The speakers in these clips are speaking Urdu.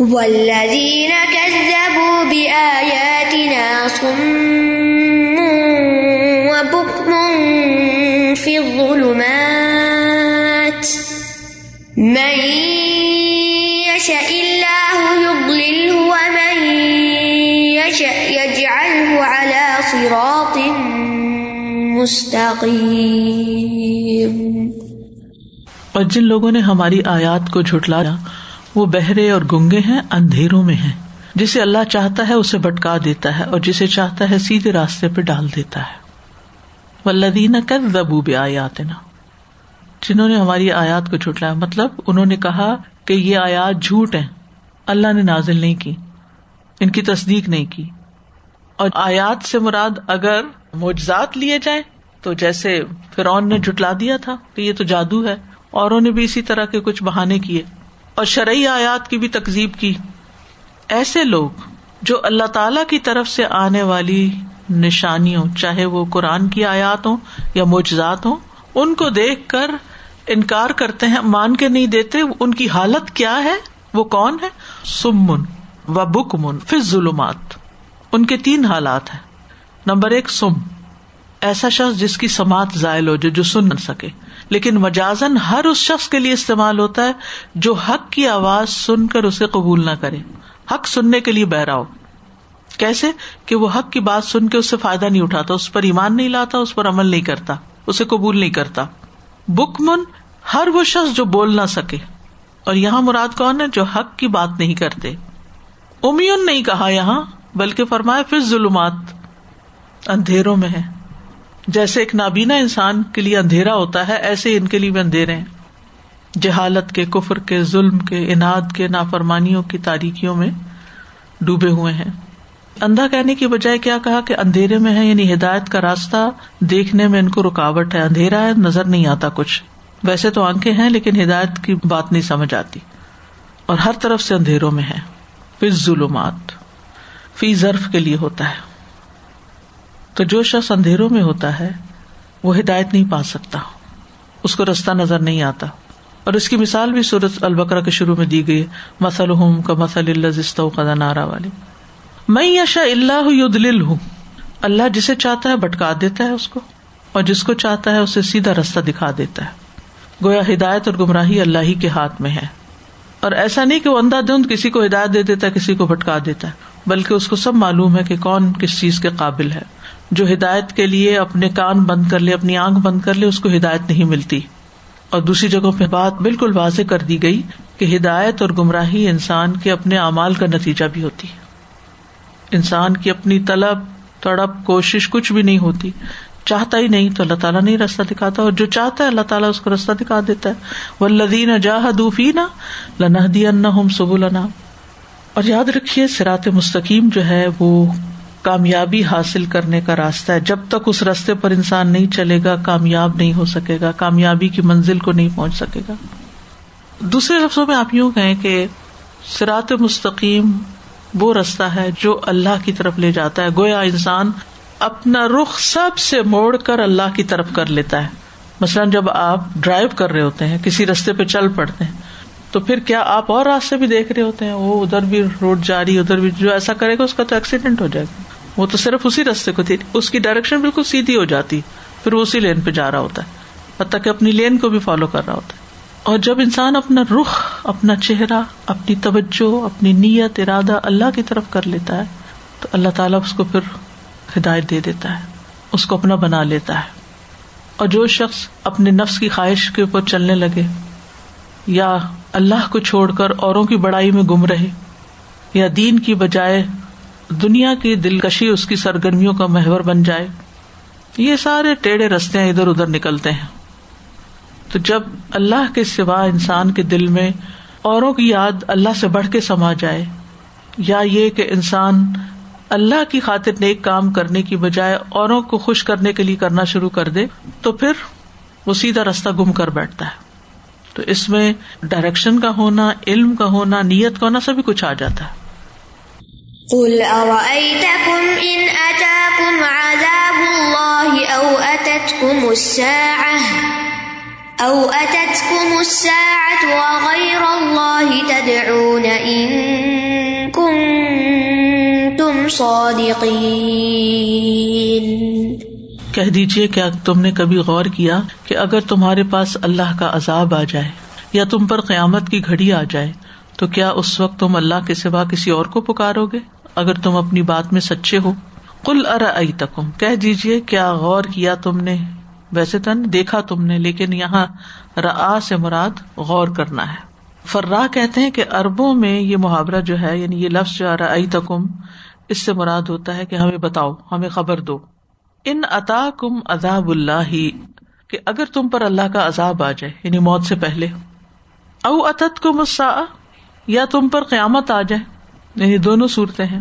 والذين كذبوا بآياتنا صم وبكم في الظلمات من يشاء الله يضلله ومن يشاء يجعله على صراط مستقيم اور جن لوگوں نے ہماری آیات کو جھٹلایا وہ بہرے اور گنگے ہیں، اندھیروں میں ہیں۔ جسے اللہ چاہتا ہے، اسے بٹکا دیتا ہے، اور جسے چاہتا ہے، سیدھے راستے پہ ڈال دیتا ہے۔ ولدین کر زبو آیات نا جنہوں نے ہماری آیات کو جھٹلایا مطلب انہوں نے کہا کہ یہ آیات جھوٹ ہے اللہ نے نازل نہیں کی، ان کی تصدیق نہیں کی۔ اور آیات سے مراد اگر معجزات لیے جائیں، تو جیسے فرعون نے جٹلا دیا تھا کہ یہ تو جادو ہے، اوروں نے بھی اسی طرح کے کچھ بہانے کیے۔ اور شرعی آیات کی بھی تکزیب کی۔ ایسے لوگ جو اللہ تعالی کی طرف سے آنے والی نشانیوں، چاہے وہ قرآن کی آیات ہوں یا معجزات ہوں، ان کو دیکھ کر انکار کرتے ہیں، مان کے نہیں دیتے ان کی حالت کیا ہے، وہ کون ہے؟ سمن و بک من پھر ظلمات ان کے تین حالات ہیں۔ نمبر ایک، سم۔ ایسا شخص جس کی سماعت ذائل ہو، جو جو سن نہ سکے۔ لیکن مجازن ہر اس شخص کے لیے استعمال ہوتا ہے جو حق کی آواز سن کر اسے قبول نہ کرے۔ حق سننے کے لیے بہرا ہو کیسے؟ کہ وہ حق کی بات سن کے اس سے فائدہ نہیں اٹھاتا، اس پر ایمان نہیں لاتا، اس پر عمل نہیں کرتا، اسے قبول نہیں کرتا۔ بک من ہر وہ شخص جو بول نہ سکے۔ اور یہاں مراد کون ہے؟ جو حق کی بات نہیں کرتے۔ امیون نہیں کہا یہاں، بلکہ فرمایا پھر ظلمات اندھیروں میں ہے۔ جیسے ایک نابینا انسان کے لیے اندھیرا ہوتا ہے، ایسے ان کے لیے بھی اندھیرے ہیں۔ جہالت کے، کفر کے، ظلم کے انعد کے، نافرمانیوں کی تاریخیوں میں ڈوبے ہوئے ہیں۔ اندھا کہنے کی بجائے کیا کہا کہ اندھیرے میں ہے؟ یعنی ہدایت کا راستہ دیکھنے میں ان کو رکاوٹ ہے۔ اندھیرا ہے، نظر نہیں آتا کچھ۔ ویسے تو آنکھیں ہیں، لیکن ہدایت کی بات نہیں سمجھ آتی۔ اور ہر طرف سے اندھیروں میں ہے۔ پھر ظلمات فی ضرف کے لیے ہوتا ہے۔ تو جو شخص اندھیروں میں ہوتا ہے، وہ ہدایت نہیں پا سکتا۔ اس کو رستہ نظر نہیں آتا۔ اور اس کی مثال بھی سورت البکرا کے شروع میں دی گئی مسل ہوں کا مسل اللہ کا نارا والی میں یشا اللہ دل ہوں اللہ جسے چاہتا ہے بٹکا دیتا ہے اس کو، اور جس کو چاہتا ہے اسے سیدھا رستہ دکھا دیتا ہے۔ گویا ہدایت اور گمراہی اللہ ہی کے ہاتھ میں ہے۔ اور ایسا نہیں کہ وہ اندھا دھند کسی کو ہدایت دے دیتا ہے، کسی کو بھٹکا دیتا ہے، بلکہ اس کو سب معلوم ہے کہ کون کس چیز کے قابل ہے۔ جو ہدایت کے لیے اپنے کان بند کر لے، اپنی آنکھ بند کر لے، اس کو ہدایت نہیں ملتی۔ اور دوسری جگہوں پہ بات بالکل واضح کر دی گئی کہ ہدایت اور گمراہی انسان کے اپنے اعمال کا نتیجہ بھی ہوتی۔ انسان کی اپنی طلب، تڑپ، کوشش کچھ بھی نہیں ہوتی۔ چاہتا ہی نہیں تو اللہ تعالیٰ نہیں رستہ دکھاتا، اور جو چاہتا ہے اللہ تعالیٰ اس کو رستہ دکھا دیتا ہے۔ وہ لدین جاہ دوفی نا لنا دی ہم سب اور یاد رکھیے سرات مستقیم جو ہے، وہ کامیابی حاصل کرنے کا راستہ ہے۔ جب تک اس راستے پر انسان نہیں چلے گا، کامیاب نہیں ہو سکے گا، کامیابی کی منزل کو نہیں پہنچ سکے گا۔ دوسرے لفظوں میں آپ یوں کہیں کہ سرات مستقیم وہ رستہ ہے جو اللہ کی طرف لے جاتا ہے۔ گویا انسان اپنا رخ سب سے موڑ کر اللہ کی طرف کر لیتا ہے۔ مثلاً جب آپ ڈرائیو کر رہے ہوتے ہیں، کسی رستے پہ چل پڑتے ہیں، تو پھر کیا آپ اور راستے بھی دیکھ رہے ہوتے ہیں؟ وہ ادھر بھی روڈ جاری، ادھر بھی جو ایسا کرے گا، اس کا تو ایکسیڈینٹ ہو جائے گا۔ وہ تو صرف اسی رستے کو تھی۔ اس کی ڈائریکشن بالکل سیدھی ہو جاتی۔ پھر وہ اسی لین پہ جا رہا ہوتا ہے۔ حتیٰ کہ اپنی لین کو بھی فالو کر رہا ہوتا ہے۔ اور جب انسان اپنا رخ، اپنا چہرہ، اپنی توجہ، اپنی نیت، ارادہ اللہ کی طرف کر لیتا ہے، تو اللہ تعالیٰ اس کو پھر ہدایت دے دیتا ہے۔ اس کو اپنا بنا لیتا ہے۔ اور جو شخص اپنے نفس کی خواہش کے اوپر چلنے لگے، یا اللہ کو چھوڑ کر اوروں کی بڑائی میں گم رہے، یا دین کی بجائے دنیا کی دلکشی اس کی سرگرمیوں کا محور بن جائے یہ سارے ٹیڑھے رستے ادھر ادھر نکلتے ہیں تو جب اللہ کے سوا انسان کے دل میں اوروں کی یاد اللہ سے بڑھ کے سما جائے یا یہ کہ انسان اللہ کی خاطر نیک کام کرنے کی بجائے اوروں کو خوش کرنے کے لیے کرنا شروع کر دے تو پھر وہ سیدھا رستہ گم کر بیٹھتا ہے تو اس میں ڈائریکشن کا ہونا، علم کا ہونا، نیت کا ہونا، سبھی کچھ آ جاتا ہے۔ قل أرأيتكم إن أتاكم عذاب الله أو أتتكم الساعة أو أتتكم الساعة وغير الله تدعون إن كنتم صادقين کہہ دیجیے کیا تم نے کبھی غور کیا کہ اگر تمہارے پاس اللہ کا عذاب آ جائے یا تم پر قیامت کی گھڑی آ جائے، تو کیا اس وقت تم اللہ کے سوا کسی اور کو پکارو گے؟ اگر تم اپنی بات میں سچے ہو۔ کل ار تکم کہہ دیجیے کیا غور کیا تم نے۔ ویسے تن، دیکھا تم نے، لیکن یہاں را سے مراد غور کرنا ہے۔ فرا کہتے ہیں کہ اربوں میں یہ محاورہ جو ہے یعنی یہ لفظ جو تکم اس سے مراد ہوتا ہے کہ ہمیں بتاؤ، ہمیں خبر دو۔ ان عطا کم عذاب اللہ ہی کہ اگر تم پر اللہ کا عذاب آ جائے یعنی موت سے پہلے۔ او اتت کو مسا یا تم پر قیامت آ جائے۔ یعنی دونوں صورتیں ہیں۔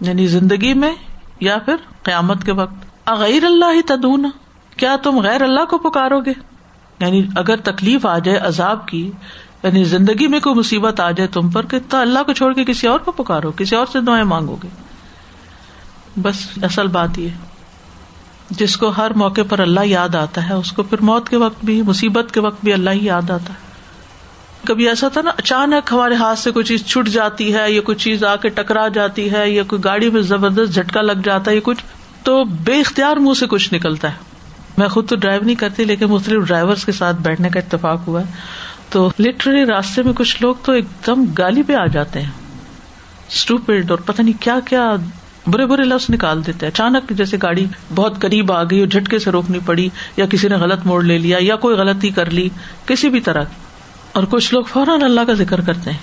یعنی زندگی میں یا پھر قیامت کے وقت۔ اغیر اللہ ہی تدونا کیا تم غیر اللہ کو پکارو گے؟ یعنی اگر تکلیف آ جائے عذاب کی یعنی زندگی میں کوئی مصیبت آ جائے تم پر کہ تو اللہ کو چھوڑ کے کسی اور کو پکارو؟ کسی اور سے دعائیں مانگو گے؟ بس اصل بات یہ۔ جس کو ہر موقع پر اللہ یاد آتا ہے، اس کو پھر موت کے وقت بھی، مصیبت کے وقت بھی اللہ ہی یاد آتا ہے۔ کبھی ایسا تھا نا، اچانک ہمارے ہاتھ سے کوئی چیز چھٹ جاتی ہے، یا کوئی چیز آ کے ٹکرا جاتی ہے، یا کوئی گاڑی میں زبردست جھٹکا لگ جاتا ہے، یا کچھ، تو بے اختیار منہ سے کچھ نکلتا ہے۔ میں خود تو ڈرائیو نہیں کرتی، لیکن مختلف ڈرائیور کے ساتھ بیٹھنے کا اتفاق ہوا ہے۔ تو لٹرلی راستے میں کچھ لوگ تو ایک دم گالی پہ آ جاتے ہیں۔ اسٹوپڈ اور پتہ نہیں کیا کیا برے برے لفظ نکال دیتے ہیں۔ اچانک جیسے گاڑی بہت قریب آ گئی اور جھٹکے سے روکنی پڑی، یا کسی نے غلط موڑ لے لیا، یا کوئی غلطی کر لی، کسی بھی طرح کی۔ اور کچھ لوگ فوراً اللہ کا ذکر کرتے ہیں،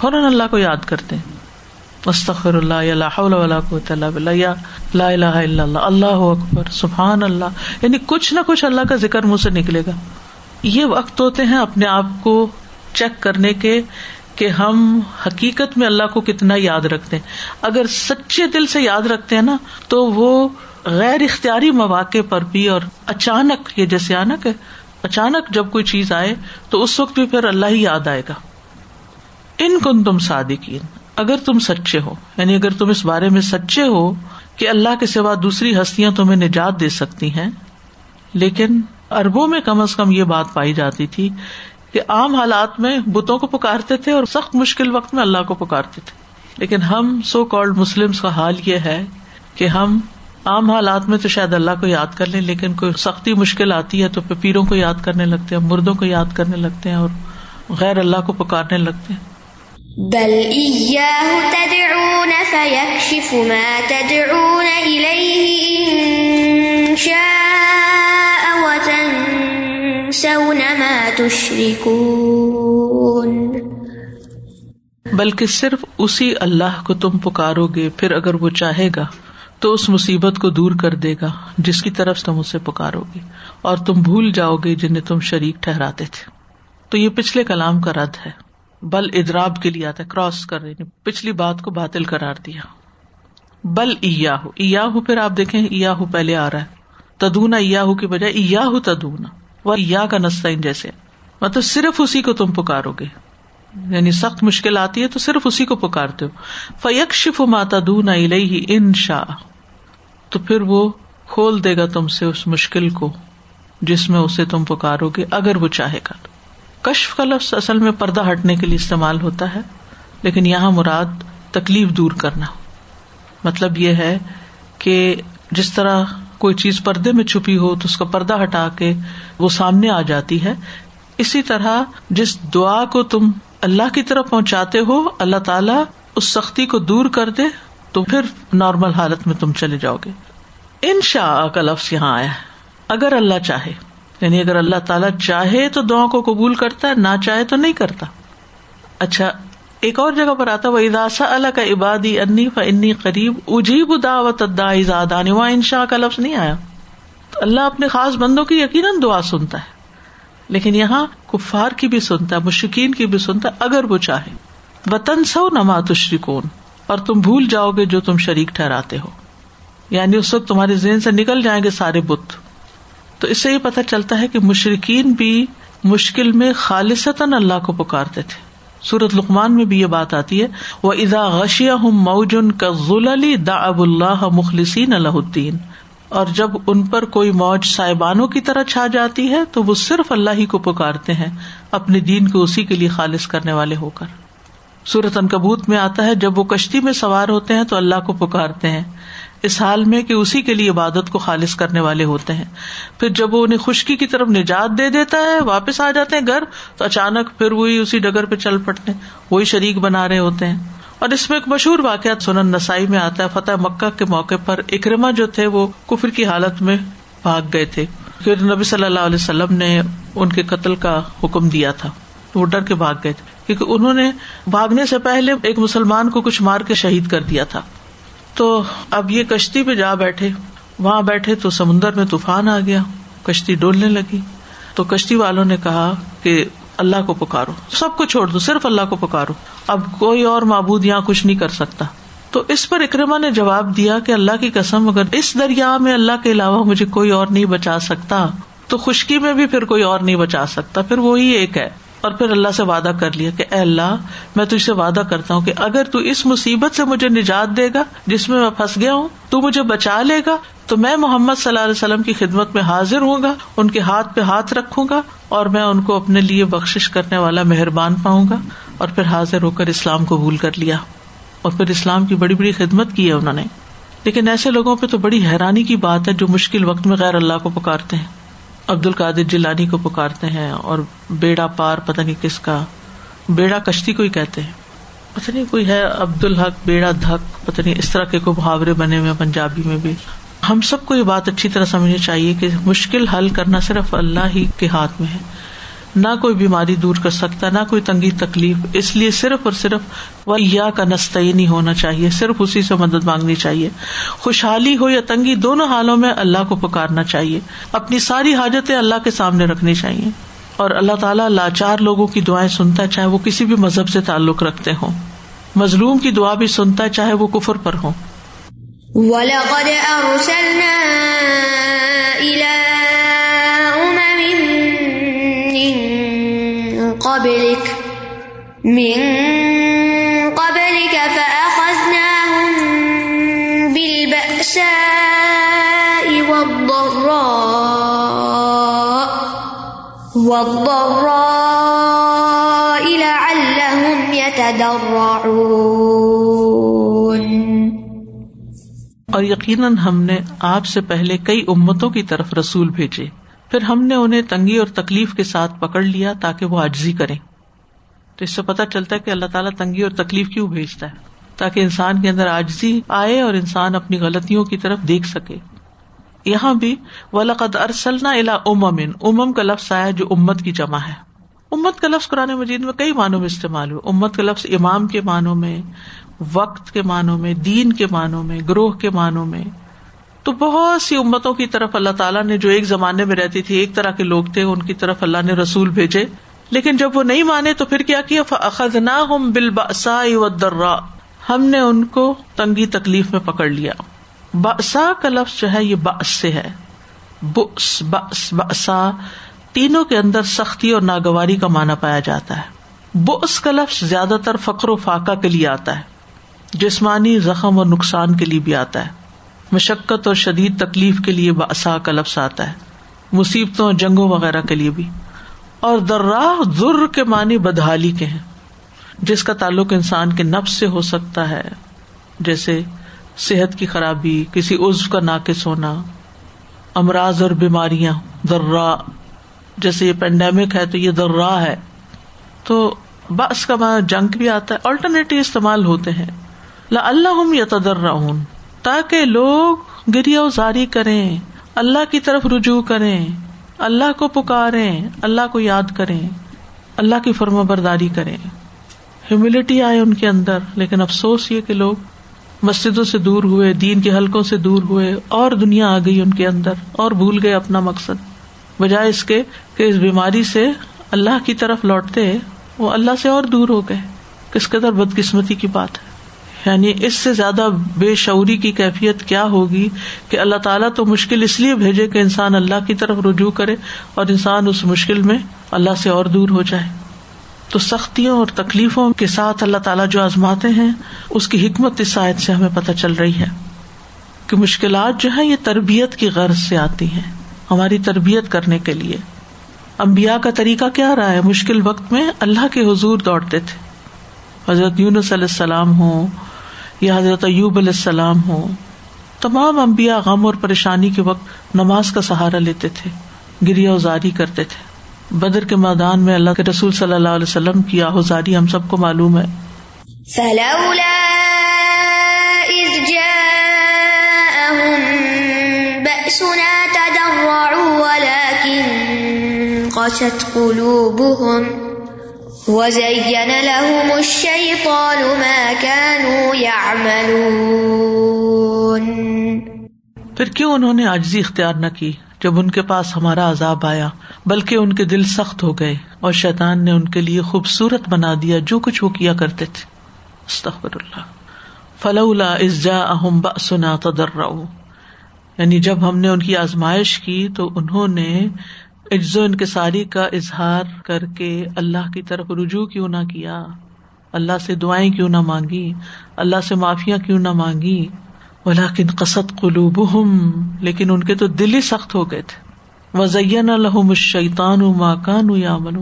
فوراً اللہ کو یاد کرتے ہیں۔ مستخر اللہ یا اللہ یا لا الہ الا اللہ اللہ اکبر، سبحان اللہ۔ یعنی کچھ نہ کچھ اللہ کا ذکر منہ سے نکلے گا۔ یہ وقت ہوتے ہیں اپنے آپ کو چیک کرنے کے، کہ ہم حقیقت میں اللہ کو کتنا یاد رکھتے ہیں۔ اگر سچے دل سے یاد رکھتے ہیں نا، تو وہ غیر اختیاری مواقع پر بھی اور اچانک، یہ جیسے آنک ہے اچانک جب کوئی چیز آئے تو اس وقت بھی پھر اللہ ہی یاد آئے گا۔ ان کن تم صادقین، اگر تم سچے ہو یعنی اگر تم اس بارے میں سچے ہو کہ اللہ کے سوا دوسری ہستیاں تمہیں نجات دے سکتی ہیں، لیکن اربوں میں کم از کم یہ بات پائی جاتی تھی کہ عام حالات میں بتوں کو پکارتے تھے اور سخت مشکل وقت میں اللہ کو پکارتے تھے۔ لیکن ہم سو کالڈ مسلم کا حال یہ ہے کہ ہم عام حالات میں تو شاید اللہ کو یاد کر لیں لیکن کوئی سختی مشکل آتی ہے تو پھر پیروں کو یاد کرنے لگتے ہیں مردوں کو یاد کرنے لگتے ہیں اور غیر اللہ کو پکارنے لگتے ہیں۔ بل تدعون فيكشف ما تدعون بلکہ صرف اسی اللہ کو تم پکارو گے پھر اگر وہ چاہے گا۔ تو اس مصیبت کو دور کر دے گا جس کی طرف تم اسے پکارو گے اور تم بھول جاؤ گے جنہیں تم شریک ٹھہراتے تھے۔ تو یہ پچھلے کلام کا رد ہے۔ بل ادراب کے لیے آتا ہے کراس کر رہی پچھلی بات کو باطل کرار دیا۔ بل ایا ہو پھر آپ دیکھیں ایا ہو پہلے آ رہا ہے۔ تدونا ایا ہو کی بجائے ایا ہو تدونا۔ وہ یا کا نسطین جیسے۔ مطلب صرف اسی کو تم پکارو گے۔ یعنی سخت مشکل آتی ہے تو صرف اسی کو پکارتے ہو۔ فیک شف ماتا دون ان شاہ تو پھر وہ کھول دے گا تم سے اس مشکل کو جس میں اسے تم پکارو گے، اگر وہ چاہے گا۔ کشف کا لفظ اصل میں پردہ ہٹنے کے لیے استعمال ہوتا ہے، لیکن یہاں مراد تکلیف دور کرنا۔ مطلب یہ ہے کہ جس طرح کوئی چیز پردے میں چھپی ہو تو اس کا پردہ ہٹا کے وہ سامنے آ جاتی ہے۔ اسی طرح جس دعا کو تم اللہ کی طرف پہنچاتے ہو، اللہ تعالیٰ اس سختی کو دور کر دے تو پھر نارمل حالت میں تم چلے جاؤ گے۔ ان شاء کا لفظ یہاں آیا اگر اللہ چاہے یعنی اگر اللہ تعالیٰ چاہے تو دعا کو قبول کرتا ہے، نہ چاہے تو نہیں کرتا۔ اچھا ایک اور جگہ پر آتا وہ اداسا اللہ کا عبادی انی انی قریب اجیب دعوت ان شاء کا لفظ نہیں آیا۔ تو اللہ اپنے خاص بندوں کی یقیناً دعا سنتا ہے۔ لیکن یہاں کفار کی بھی سنتا ہے مشکین کی بھی سنتا ہے، اگر وہ چاہے۔ وطن سو نما تشریکون اور تم بھول جاؤ گے جو تم شریک ٹھہراتے ہو۔ یعنی اس وقت تمہارے ذہن سے نکل جائیں گے سارے بت۔ تو اس سے یہ پتا چلتا ہے کہ مشرقین بھی مشکل میں خالصتاً اللہ کو پکارتے تھے۔ سورت لکمان میں بھی یہ بات آتی ہے وہ ادا غشیا ہوں موجن کا ذلی دا اب اللہ مخلصین اللہ الدین اور جب ان پر کوئی موج صاحبانوں کی طرح چھا جاتی ہے، تو وہ صرف اللہ ہی کو پکارتے ہیں، اپنے دین کو اسی کے لیے خالص کرنے والے ہو کر۔ سورت ان کبوت میں آتا ہے، جب وہ کشتی میں سوار ہوتے ہیں تو اللہ کو پکارتے ہیں۔ اس حال میں کہ اسی کے لیے عبادت کو خالص کرنے والے ہوتے ہیں۔ پھر جب وہ انہیں خشکی کی طرف نجات دے دیتا ہے، واپس آ جاتے ہیں گھر، تو اچانک پھر وہی اسی ڈگر پہ چل پڑتے ہیں۔ وہی شریک بنا رہے ہوتے ہیں۔ اور اس میں ایک مشہور واقعات سنن نسائی میں آتا ہے۔ فتح مکہ کے موقع پر اکرما جو تھے، وہ کفر کی حالت میں بھاگ گئے تھے۔ پھر نبی صلی اللہ علیہ وسلم نے ان کے قتل کا حکم دیا تھا۔ وہ ڈر کے بھاگ گئے تھے۔ کیونکہ انہوں نے بھاگنے سے پہلے ایک مسلمان کو کچھ مار کے شہید کر دیا تھا۔ تو اب یہ کشتی پہ جا بیٹھے۔ وہاں بیٹھے تو سمندر میں طوفان آ گیا۔ کشتی ڈولنے لگی۔ تو کشتی والوں نے کہا کہ اللہ کو پکارو۔ سب کو چھوڑ دو، صرف اللہ کو پکارو۔ اب کوئی اور معبود یہاں کچھ نہیں کر سکتا۔ تو اس پر اکرما نے جواب دیا کہ اللہ کی قسم، اگر اس دریا میں اللہ کے علاوہ مجھے کوئی اور نہیں بچا سکتا، تو خشکی میں بھی پھر کوئی اور نہیں بچا سکتا۔ پھر وہی ایک ہے۔ اور پھر اللہ سے وعدہ کر لیا کہ اے اللہ، میں تجھ سے وعدہ کرتا ہوں کہ اگر تو اس مصیبت سے مجھے نجات دے گا جس میں میں پھنس گیا ہوں، تو مجھے بچا لے گا، تو میں محمد صلی اللہ علیہ وسلم کی خدمت میں حاضر ہوں گا، ان کے ہاتھ پہ ہاتھ رکھوں گا اور میں ان کو اپنے لیے بخش کرنے والا مہربان پاؤں گا اور پھر حاضر ہو کر اسلام قبول کر لیا۔ اور پھر اسلام کی بڑی بڑی خدمت کی ہے انہوں نے۔ لیکن ایسے لوگوں پہ تو بڑی حیرانی کی بات ہے جو مشکل وقت میں غیر اللہ کو پکارتے ہیں۔ عبد القادر جیلانی کو پکارتے ہیں اور بیڑا پار پتہ نہیں کس کا، بیڑا کشتی کو ہی کہتے ہیں۔ پتہ نہیں کوئی ہے عبد الحق بیڑا دھک، پتہ نہیں اس طرح کے کوئی محاورے بنے ہوئے پنجابی میں بھی۔ ہم سب کو یہ بات اچھی طرح سمجھنی چاہیے کہ مشکل حل کرنا صرف اللہ ہی کے ہاتھ میں ہے۔ نہ کوئی بیماری دور کر سکتا نہ کوئی تنگی تکلیف۔ اس لیے صرف اور صرف وہ یا کا نستعینی ہونا چاہیے، صرف اسی سے مدد مانگنی چاہیے۔ خوشحالی ہو یا تنگی، دونوں حالوں میں اللہ کو پکارنا چاہیے۔ اپنی ساری حاجتیں اللہ کے سامنے رکھنی چاہیے۔ اور اللہ تعالیٰ لاچار لوگوں کی دعائیں سنتا ہے، چاہے وہ کسی بھی مذہب سے تعلق رکھتے ہوں۔ مظلوم کی دعا بھی سنتا ہے، چاہے وہ کفر پر ہو وَلَقَدْ مِّن قَبْلِكَ فَأَخَذْنَاهُم بِالْبَأْسَاءِ وَالضَّرَّاءِ وَالضَّرَّاءِ لَعَلَّهُمْ يَتَضَرَّعُونَ اور یقیناً ہم نے آپ سے پہلے کئی امتوں کی طرف رسول بھیجے، پھر ہم نے انہیں تنگی اور تکلیف کے ساتھ پکڑ لیا تاکہ وہ آجزی کرے تو اس سے پتا چلتا ہے کہ اللہ تعالیٰ تنگی اور تکلیف کیوں بھیجتا ہے؟ تاکہ انسان کے اندر آجزی آئے اور انسان اپنی غلطیوں کی طرف دیکھ سکے۔ یہاں بھی ولقد ارسلنا الا امن امم کا لفظ آیا جو امت کی جمع ہے۔ امت کا لفظ قرآن مجید میں کئی معنوں میں استعمال ہوا امت کا لفظ امام کے معنوں میں، وقت کے معنوں میں، دین کے معنوں میں، گروہ کے معنوں میں۔ تو بہت سی امتوں کی طرف اللہ تعالیٰ نے جو ایک زمانے میں رہتی تھی، ایک طرح کے لوگ تھے، ان کی طرف اللہ نے رسول بھیجے۔ لیکن جب وہ نہیں مانے تو پھر کیا کیا؟ اخذنا ہم بالباسا درا ہم نے ان کو تنگی تکلیف میں پکڑ لیا۔ باسا کا لفظ جو ہے، یہ باس سے ہے۔ بس بس باسا تینوں کے اندر سختی اور ناگواری کا مانا پایا جاتا ہے۔ بس کا لفظ زیادہ تر فخر و فاقہ کے لیے آتا ہے۔ جسمانی زخم اور نقصان کے لیے بھی آتا ہے۔ مشقت اور شدید تکلیف کے لیے باسا کا لفظ آتا ہے۔ مصیبتوں جنگوں وغیرہ کے لیے بھی۔ اور درا ضر کے معنی بدحالی کے ہیں، جس کا تعلق انسان کے نفس سے ہو سکتا ہے، جیسے صحت کی خرابی، کسی عزو کا ناقص ہونا، امراض اور بیماریاں درا جیسے یہ پینڈیمک ہے تو یہ درا ہے۔ تو بس کا معنی جنگ بھی آتا ہے آلٹرنیٹو استعمال ہوتے ہیں۔ اللہ یا تدر تاکہ لوگ گریا ازاری کریں، اللہ کی طرف رجوع کریں۔ اللہ کو پکارے اللہ کو یاد کریں، اللہ کی فرما برداری کریں۔ ہیوملٹی آئے ان کے اندر، لیکن افسوس یہ کہ لوگ مسجدوں سے دور ہوئے، دین کے حلقوں سے دور ہوئے، اور دنیا آ گئی ان کے اندر، اور بھول گئے اپنا مقصد۔ بجائے اس کے کہ اس بیماری سے اللہ کی طرف لوٹتے، وہ اللہ سے اور دور ہو گئے۔ کس قدر بدقسمتی کی بات ہے۔ یعنی اس سے زیادہ بے شعوری کی کیفیت کیا ہوگی کہ اللہ تعالیٰ تو مشکل اس لیے بھیجے کہ انسان اللہ کی طرف رجوع کرے اور انسان اس مشکل میں اللہ سے اور دور ہو جائے۔ تو سختیوں اور تکلیفوں کے ساتھ اللہ تعالیٰ جو آزماتے ہیں، اس کی حکمت اس آیت سے ہمیں پتہ چل رہی ہے کہ مشکلات جو ہے یہ تربیت کی غرض سے آتی ہیں ہماری تربیت کرنے کے لیے۔ امبیا کا طریقہ کیا رہا ہے؟ مشکل وقت میں اللہ کے حضور دوڑتے تھے۔ حضرت یونس علیہ السلام ہو یا حضرت ایوب علیہ السلام ہو تمام امبیا غم اور پریشانی کے وقت نماز کا سہارا لیتے تھے گریا ازاری کرتے تھے۔ بدر کے میدان میں اللہ کے رسول صلی اللہ علیہ وسلم کی آہوزاری ہم سب کو معلوم ہے۔ وزين لهم الشيطان ما كانوا يعملون پھر کیوں انہوں نے آجزی اختیار نہ کی جب ان کے پاس ہمارا عذاب آیا، بلکہ ان کے دل سخت ہو گئے اور شیطان نے ان کے لیے خوبصورت بنا دیا جو کچھ وہ کیا کرتے تھے۔ استغفر اللہ۔ فلولا ازجا اہم بسنا تدر یعنی جب ہم نے ان کی آزمائش کی تو انہوں نے عجز و انکساری کا اظہار کر کے اللہ کی طرف رجوع کیوں نہ کیا؟ اللہ سے دعائیں کیوں نہ مانگی؟ اللہ سے معافیاں کیوں نہ مانگی؟ ولاکن قصد قلوب لیکن ان کے تو دل ہی سخت ہو گئے تھے۔ وزین الحم الشیطان ماکان یا من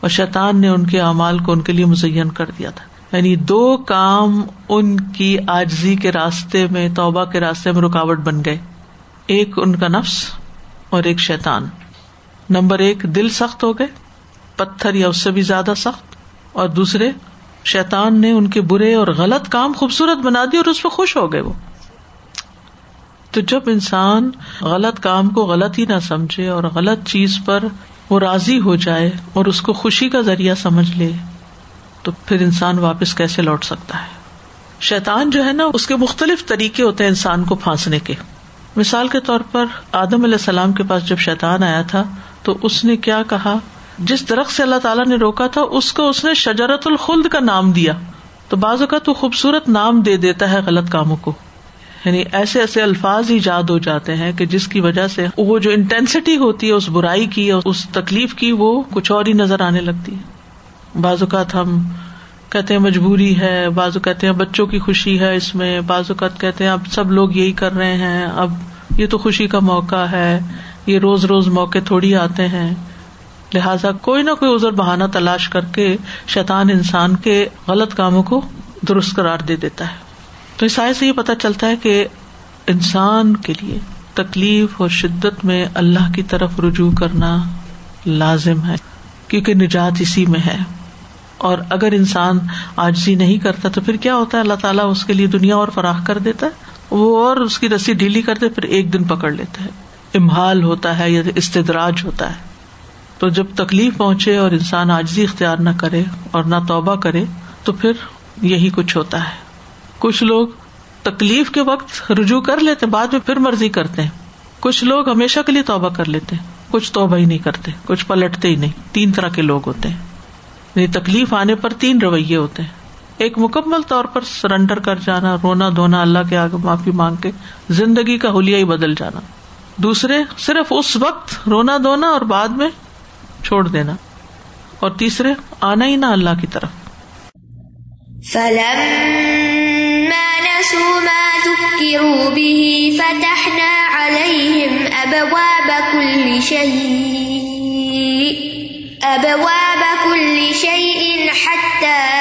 اور شیطان نے ان کے اعمال کو ان کے لیے مزین کر دیا تھا۔ یعنی دو کام ان کی آجزی کے راستے میں، توبہ کے راستے میں رکاوٹ بن گئے۔ ایک ان کا نفس اور ایک شیطان۔ نمبر ایک، دل سخت ہو گئے، پتھر یا اس سے بھی زیادہ سخت۔ اور دوسرے شیتان نے ان کے برے اور غلط کام خوبصورت بنا دی اور اس پہ خوش ہو گئے وہ۔ تو جب انسان غلط کام کو غلط ہی نہ سمجھے اور غلط چیز پر وہ راضی ہو جائے اور اس کو خوشی کا ذریعہ سمجھ لے، تو پھر انسان واپس کیسے لوٹ سکتا ہے؟ شیتان جو ہے نا، اس کے مختلف طریقے ہوتے ہیں انسان کو پھانسنے کے۔ مثال کے طور پر، آدم علیہ السلام کے پاس جب شیتان آیا تھا تو اس نے کیا کہا؟ جس درخت سے اللہ تعالیٰ نے روکا تھا، اس کو اس نے شجرت الخلد کا نام دیا۔ تو بعض اوقات وہ خوبصورت نام دے دیتا ہے غلط کاموں کو۔ یعنی ایسے ایسے الفاظ ایجاد ہو جاتے ہیں کہ جس کی وجہ سے وہ جو انٹینسٹی ہوتی ہے، اس برائی کی اس تکلیف کی، وہ کچھ اور ہی نظر آنے لگتی ہے۔ بعض اوقات ہم کہتے ہیں مجبوری ہے، بعض کہتے ہیں بچوں کی خوشی ہے اس میں، بعض اوقات کہتے ہیں اب سب لوگ یہی کر رہے ہیں، اب یہ تو خوشی کا موقع ہے۔ یہ روز روز موقع تھوڑی آتے ہیں۔ لہذا کوئی نہ کوئی ازر بہانا تلاش کر کے شیطان انسان کے غلط کاموں کو درست قرار دے دیتا ہے۔ تو اس سے یہ پتا چلتا ہے کہ انسان کے لیے تکلیف اور شدت میں اللہ کی طرف رجوع کرنا لازم ہے، کیونکہ نجات اسی میں ہے۔ اور اگر انسان آجزی نہیں کرتا تو پھر کیا ہوتا ہے؟ اللہ تعالیٰ اس کے لیے دنیا اور فراہ کر دیتا ہے، وہ اور اس کی رسی ڈھیلی کرتے پھر ایک دن پکڑ لیتا ہے۔ امہال ہوتا ہے یا استدراج ہوتا ہے۔ تو جب تکلیف پہنچے اور انسان آجزی اختیار نہ کرے اور نہ توبہ کرے، تو پھر یہی کچھ ہوتا ہے۔ کچھ لوگ تکلیف کے وقت رجوع کر لیتے، بعد میں پھر مرضی کرتے ہیں۔ کچھ لوگ ہمیشہ کے لیے توبہ کر لیتے کچھ توبہ ہی نہیں کرتے، کچھ پلٹتے ہی نہیں۔ تین طرح کے لوگ ہوتے ہیں۔ یعنی تکلیف آنے پر تین رویے ہوتے ہیں۔ ایک مکمل طور پر سرنڈر کر جانا، رونا دھونا، اللہ کے آگے معافی مانگ کے زندگی کا ہولیا ہی بدل جانا۔ دوسرے صرف اس وقت رونا دھونا اور بعد میں چھوڑ دینا اور تیسرے آنا ہی نہ اللہ کی طرف۔ فتحنا عليهم أبواب كل شيء أبواب كل شيء حتى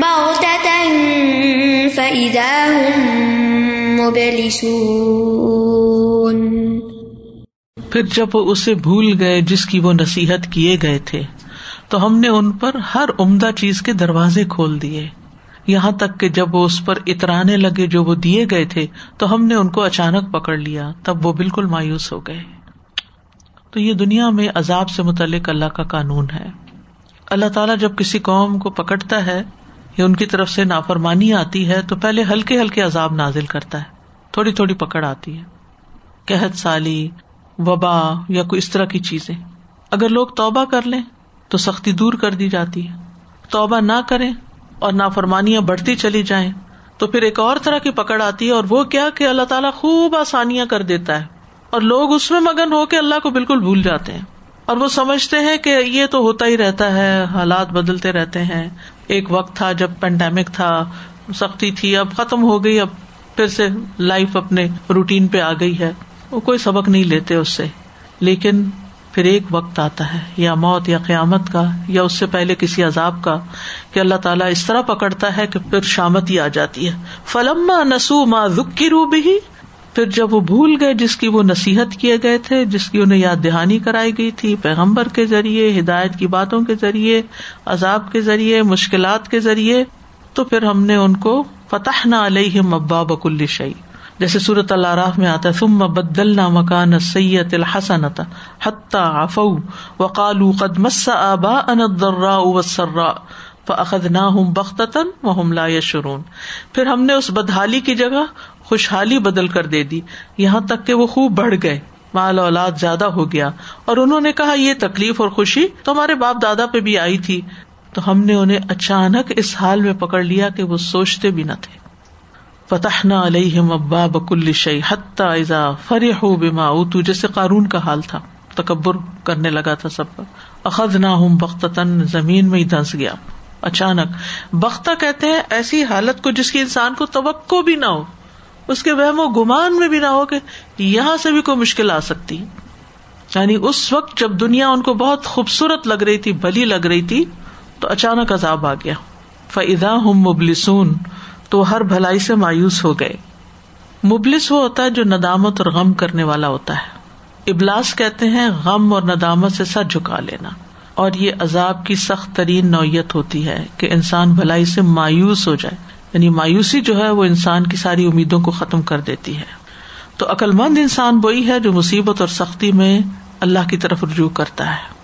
بغتة فإذا هم مبلسون. پھر جب وہ اسے بھول گئے جس کی وہ نصیحت کیے گئے تھے، تو ہم نے ان پر ہر عمدہ چیز کے دروازے کھول دیے۔ یہاں تک کہ جب وہ اس پر اترانے لگے جو وہ دیے گئے تھے، تو ہم نے ان کو اچانک پکڑ لیا، تب وہ بالکل مایوس ہو گئے۔ تو یہ دنیا میں عذاب سے متعلق اللہ کا قانون ہے۔ اللہ تعالیٰ جب کسی قوم کو پکڑتا ہے یا ان کی طرف سے نافرمانی آتی ہے تو پہلے ہلکے ہلکے عذاب نازل کرتا ہے۔ تھوڑی تھوڑی پکڑ آتی ہے۔ قحط سالی، وبا یا کوئی اس طرح کی چیزیں۔ اگر لوگ توبہ کر لیں تو سختی دور کر دی جاتی ہے۔ توبہ نہ کریں اور نافرمانیاں بڑھتی چلی جائیں تو پھر ایک اور طرح کی پکڑ آتی ہے اور وہ کیا کہ اللہ تعالیٰ خوب آسانیاں کر دیتا ہے اور لوگ اس میں مگن ہو کے اللہ کو بالکل بھول جاتے ہیں۔ اور وہ سمجھتے ہیں کہ یہ تو ہوتا ہی رہتا ہے، حالات بدلتے رہتے ہیں۔ ایک وقت تھا جب پینڈیمک تھا، سختی تھی، اب ختم ہو گئی، اب پھر سے لائف اپنے روٹین پہ آ گئی ہے۔ وہ کوئی سبق نہیں لیتے اس سے۔ لیکن پھر ایک وقت آتا ہے، یا موت، یا قیامت کا، یا اس سے پہلے کسی عذاب کا، کہ اللہ تعالیٰ اس طرح پکڑتا ہے کہ پھر شامت ہی آ جاتی ہے۔ فلما نسو ماں رک کی روب پھر جب وہ بھول گئے جس کی وہ نصیحت کیے گئے تھے، جس کی انہیں یاد دہانی کرائی گئی تھی، پیغمبر کے ذریعے، ہدایت کی باتوں کے ذریعے، عذاب کے ذریعے، مشکلات کے ذریعے، تو پھر ہم نے ان کو فتح نہ علیہ ابا بک الشعی جیسے صورت اللہ راہ میں آتا ثم بدلنا مکان سید الحسنت حتى عفوا وقالوا قد مس آباءنا الضراء والسراء فاخذناهم بغتة وهم لا يشعرون پھر ہم نے اس بدحالی کی جگہ خوشحالی بدل کر دے دی۔ یہاں تک کہ وہ خوب بڑھ گئے۔ مال اولاد زیادہ ہو گیا۔ اور انہوں نے کہا، یہ تکلیف اور خوشی تمہارے باپ دادا پہ بھی آئی تھی۔ تو ہم نے انہیں اچانک اس حال میں پکڑ لیا کہ وہ سوچتے بھی نہ تھے۔ فتح نہ علیہ ابا بکل شعی حتیٰ ایزا فری ہو بیما جیسے قارون کا حال تھا۔ تکبر کرنے لگا تھا سب پر۔ اخذ نہ ہوں بختن زمین میں ہی دھنس گیا۔ اچانک بختہ کہتے ہیں، ایسی حالت کو جس کی انسان کو توقع بھی نہ ہو۔ اس کے وہم و گمان میں بھی نہ ہو کہ یہاں سے بھی کوئی مشکل آ سکتی۔ یعنی اس وقت جب دنیا ان کو بہت خوبصورت لگ رہی تھی بلی لگ رہی تھی، تو اچانک عذاب آ گیا۔ فضا ہوں مبلسون، تو ہر بھلائی سے مایوس ہو گئے۔ مبلس وہ ہوتا ہے جو ندامت اور غم کرنے والا ہوتا ہے۔ ابلاس کہتے ہیں، غم اور ندامت سے سر جھکا لینا۔ اور یہ عذاب کی سخت ترین نوعیت ہوتی ہے کہ انسان بھلائی سے مایوس ہو جائے۔ یعنی مایوسی جو ہے وہ انسان کی ساری امیدوں کو ختم کر دیتی ہے۔ تو عقلمند انسان وہی ہے جو مصیبت اور سختی میں اللہ کی طرف رجوع کرتا ہے۔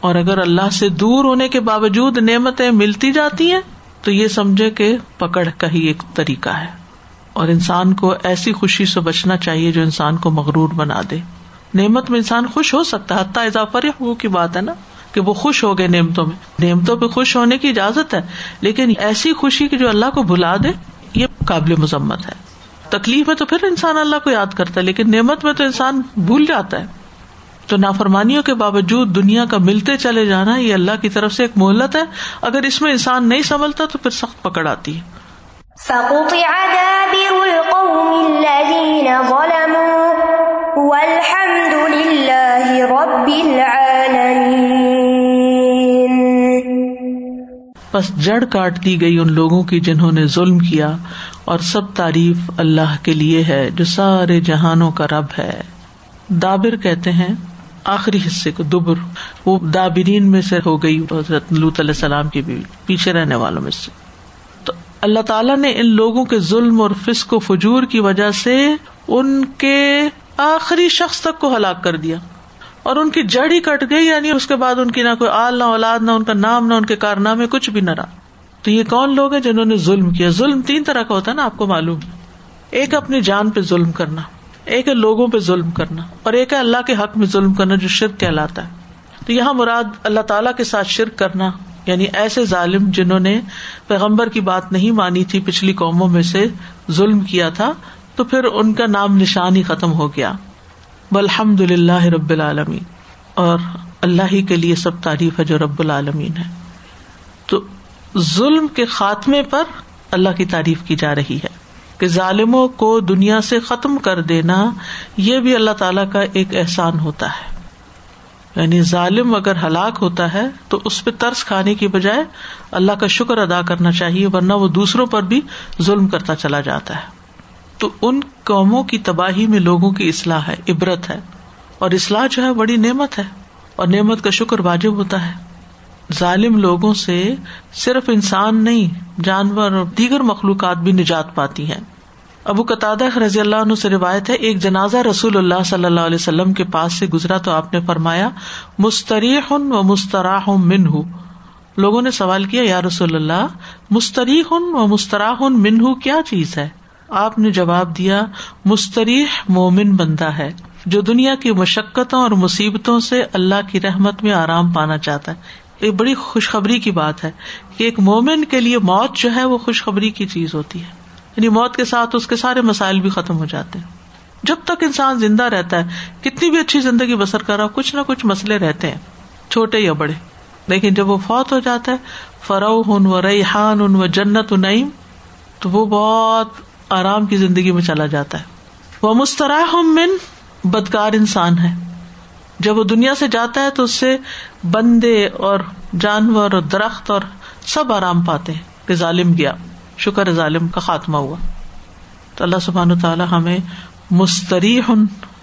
اور اگر اللہ سے دور ہونے کے باوجود نعمتیں ملتی جاتی ہیں، تو یہ سمجھے کہ پکڑ کا ہی ایک طریقہ ہے۔ اور انسان کو ایسی خوشی سے بچنا چاہیے جو انسان کو مغرور بنا دے۔ نعمت میں انسان خوش ہو سکتا ہے، حتیٰ اضافہ وہ کی بات ہے نا۔ کہ وہ خوش ہو گئے نعمتوں میں۔ نعمتوں پہ خوش ہونے کی اجازت ہے، لیکن ایسی خوشی کی جو اللہ کو بھلا دے، یہ قابل مذمت ہے۔ تکلیف میں تو پھر انسان اللہ کو یاد کرتا ہے، لیکن نعمت میں تو انسان بھول جاتا ہے۔ تو نافرمانیوں کے باوجود دنیا کا ملتے چلے جانا، یہ اللہ کی طرف سے ایک مہلت ہے۔ اگر اس میں انسان نہیں سنبھلتا تو پھر سخت پکڑ آتی ہے۔ بس جڑ کاٹ دی گئی ان لوگوں کی جنہوں نے ظلم کیا، اور سب تعریف اللہ کے لیے ہے جو سارے جہانوں کا رب ہے۔ دابر کہتے ہیں، آخری حصے کو دبر۔ وہ دابرین میں سے ہو گئی حضرت لوت علیہ السلام کی بیوی، پیچھے رہنے والوں میں سے۔ تو اللہ تعالیٰ نے ان لوگوں کے ظلم اور فسق و فجور کی وجہ سے ان کے آخری شخص تک کو ہلاک کر دیا۔ اور ان کی جڑ ہی کٹ گئی یعنی اس کے بعد ان کی نہ کوئی آل، نہ اولاد، نہ ان کا نام، نہ ان کے کارنامے، کچھ بھی نہ رہا۔ تو یہ کون لوگ ہیں جنہوں نے ظلم کیا؟ ظلم تین طرح کا ہوتا ہے نا، آپ کو معلوم۔ ایک اپنی جان پہ ظلم کرنا، ایک ہے لوگوں پہ ظلم کرنا، اور ایک ہے اللہ کے حق میں ظلم کرنا جو شرک کہلاتا ہے۔ تو یہاں مراد اللہ تعالیٰ کے ساتھ شرک کرنا یعنی ایسے ظالم جنہوں نے پیغمبر کی بات نہیں مانی تھی، پچھلی قوموں میں سے ظلم کیا تھا، تو پھر ان کا نام نشان ہی ختم ہو گیا۔ الحمد للہ رب العالمین۔ اور اللہ ہی کے لیے سب تعریف ہے جو رب العالمین ہے۔ تو ظلم کے خاتمے پر اللہ کی تعریف کی جا رہی ہے کہ ظالموں کو دنیا سے ختم کر دینا یہ بھی اللہ تعالی کا ایک احسان ہوتا ہے۔ یعنی ظالم اگر ہلاک ہوتا ہے تو اس پہ ترس کھانے کی بجائے اللہ کا شکر ادا کرنا چاہیے، ورنہ وہ دوسروں پر بھی ظلم کرتا چلا جاتا ہے۔ تو ان قوموں کی تباہی میں لوگوں کی اصلاح ہے، عبرت ہے۔ اور اصلاح جو ہے، بڑی نعمت ہے۔ اور نعمت کا شکر واجب ہوتا ہے۔ ظالم لوگوں سے صرف انسان نہیں، جانور اور دیگر مخلوقات بھی نجات پاتی ہیں۔ ابو قطع رضی اللہ عنہ سے روایت ہے، ایک جنازہ رسول اللہ صلی اللہ علیہ وسلم کے پاس سے گزرا تو آپ نے فرمایا، مستریح و مستراح من ہوں لوگوں نے سوال کیا، یا رسول اللہ، مستریح و مستراح من ہوں کیا چیز ہے؟ آپ نے جواب دیا، مستریح مومن بندہ ہے، جو دنیا کی مشقتوں اور مصیبتوں سے اللہ کی رحمت میں آرام پانا چاہتا ہے۔ ایک بڑی خوشخبری کی بات ہے کہ ایک مومن کے لیے موت جو ہے وہ خوشخبری کی چیز ہوتی ہے۔ یعنی موت کے ساتھ اس کے سارے مسائل بھی ختم ہو جاتے ہیں۔ جب تک انسان زندہ رہتا ہے، کتنی بھی اچھی زندگی بسر کر رہا کچھ نہ کچھ مسئلے رہتے ہیں، چھوٹے یا بڑے۔ لیکن جب وہ فوت ہو جاتا ہے فرو ہن و ریحان ان و جنت نعیم، تو وہ بہت آرام کی زندگی میں چلا جاتا ہے۔ وہ مستراح من بدکار انسان ہے۔ جب وہ دنیا سے جاتا ہے تو اس سے بندے اور جانور اور درخت اور سب آرام پاتے ہیں۔ کہ ظالم گیا۔ شکر ظالم کا خاتمہ ہوا۔ تو اللہ سبحان تعالیٰ ہمیں مستریح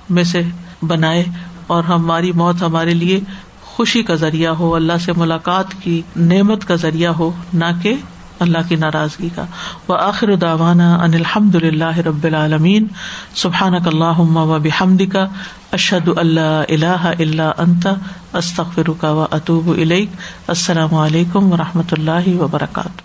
میں سے بنائے اور ہماری موت ہمارے لیے خوشی کا ذریعہ ہو، اللہ سے ملاقات کی نعمت کا ذریعہ ہو، نہ کہ اللہ کی ناراضگی کا۔ وہ آخر داوانا ان الحمد اللہ رب العالمین۔ سبحان اللہ و بحمد کا اشد اللہ اللہ اللہ انت۔ استخر کا و اطوب السلام علیکم و رحمۃ اللہ وبرکاتہ۔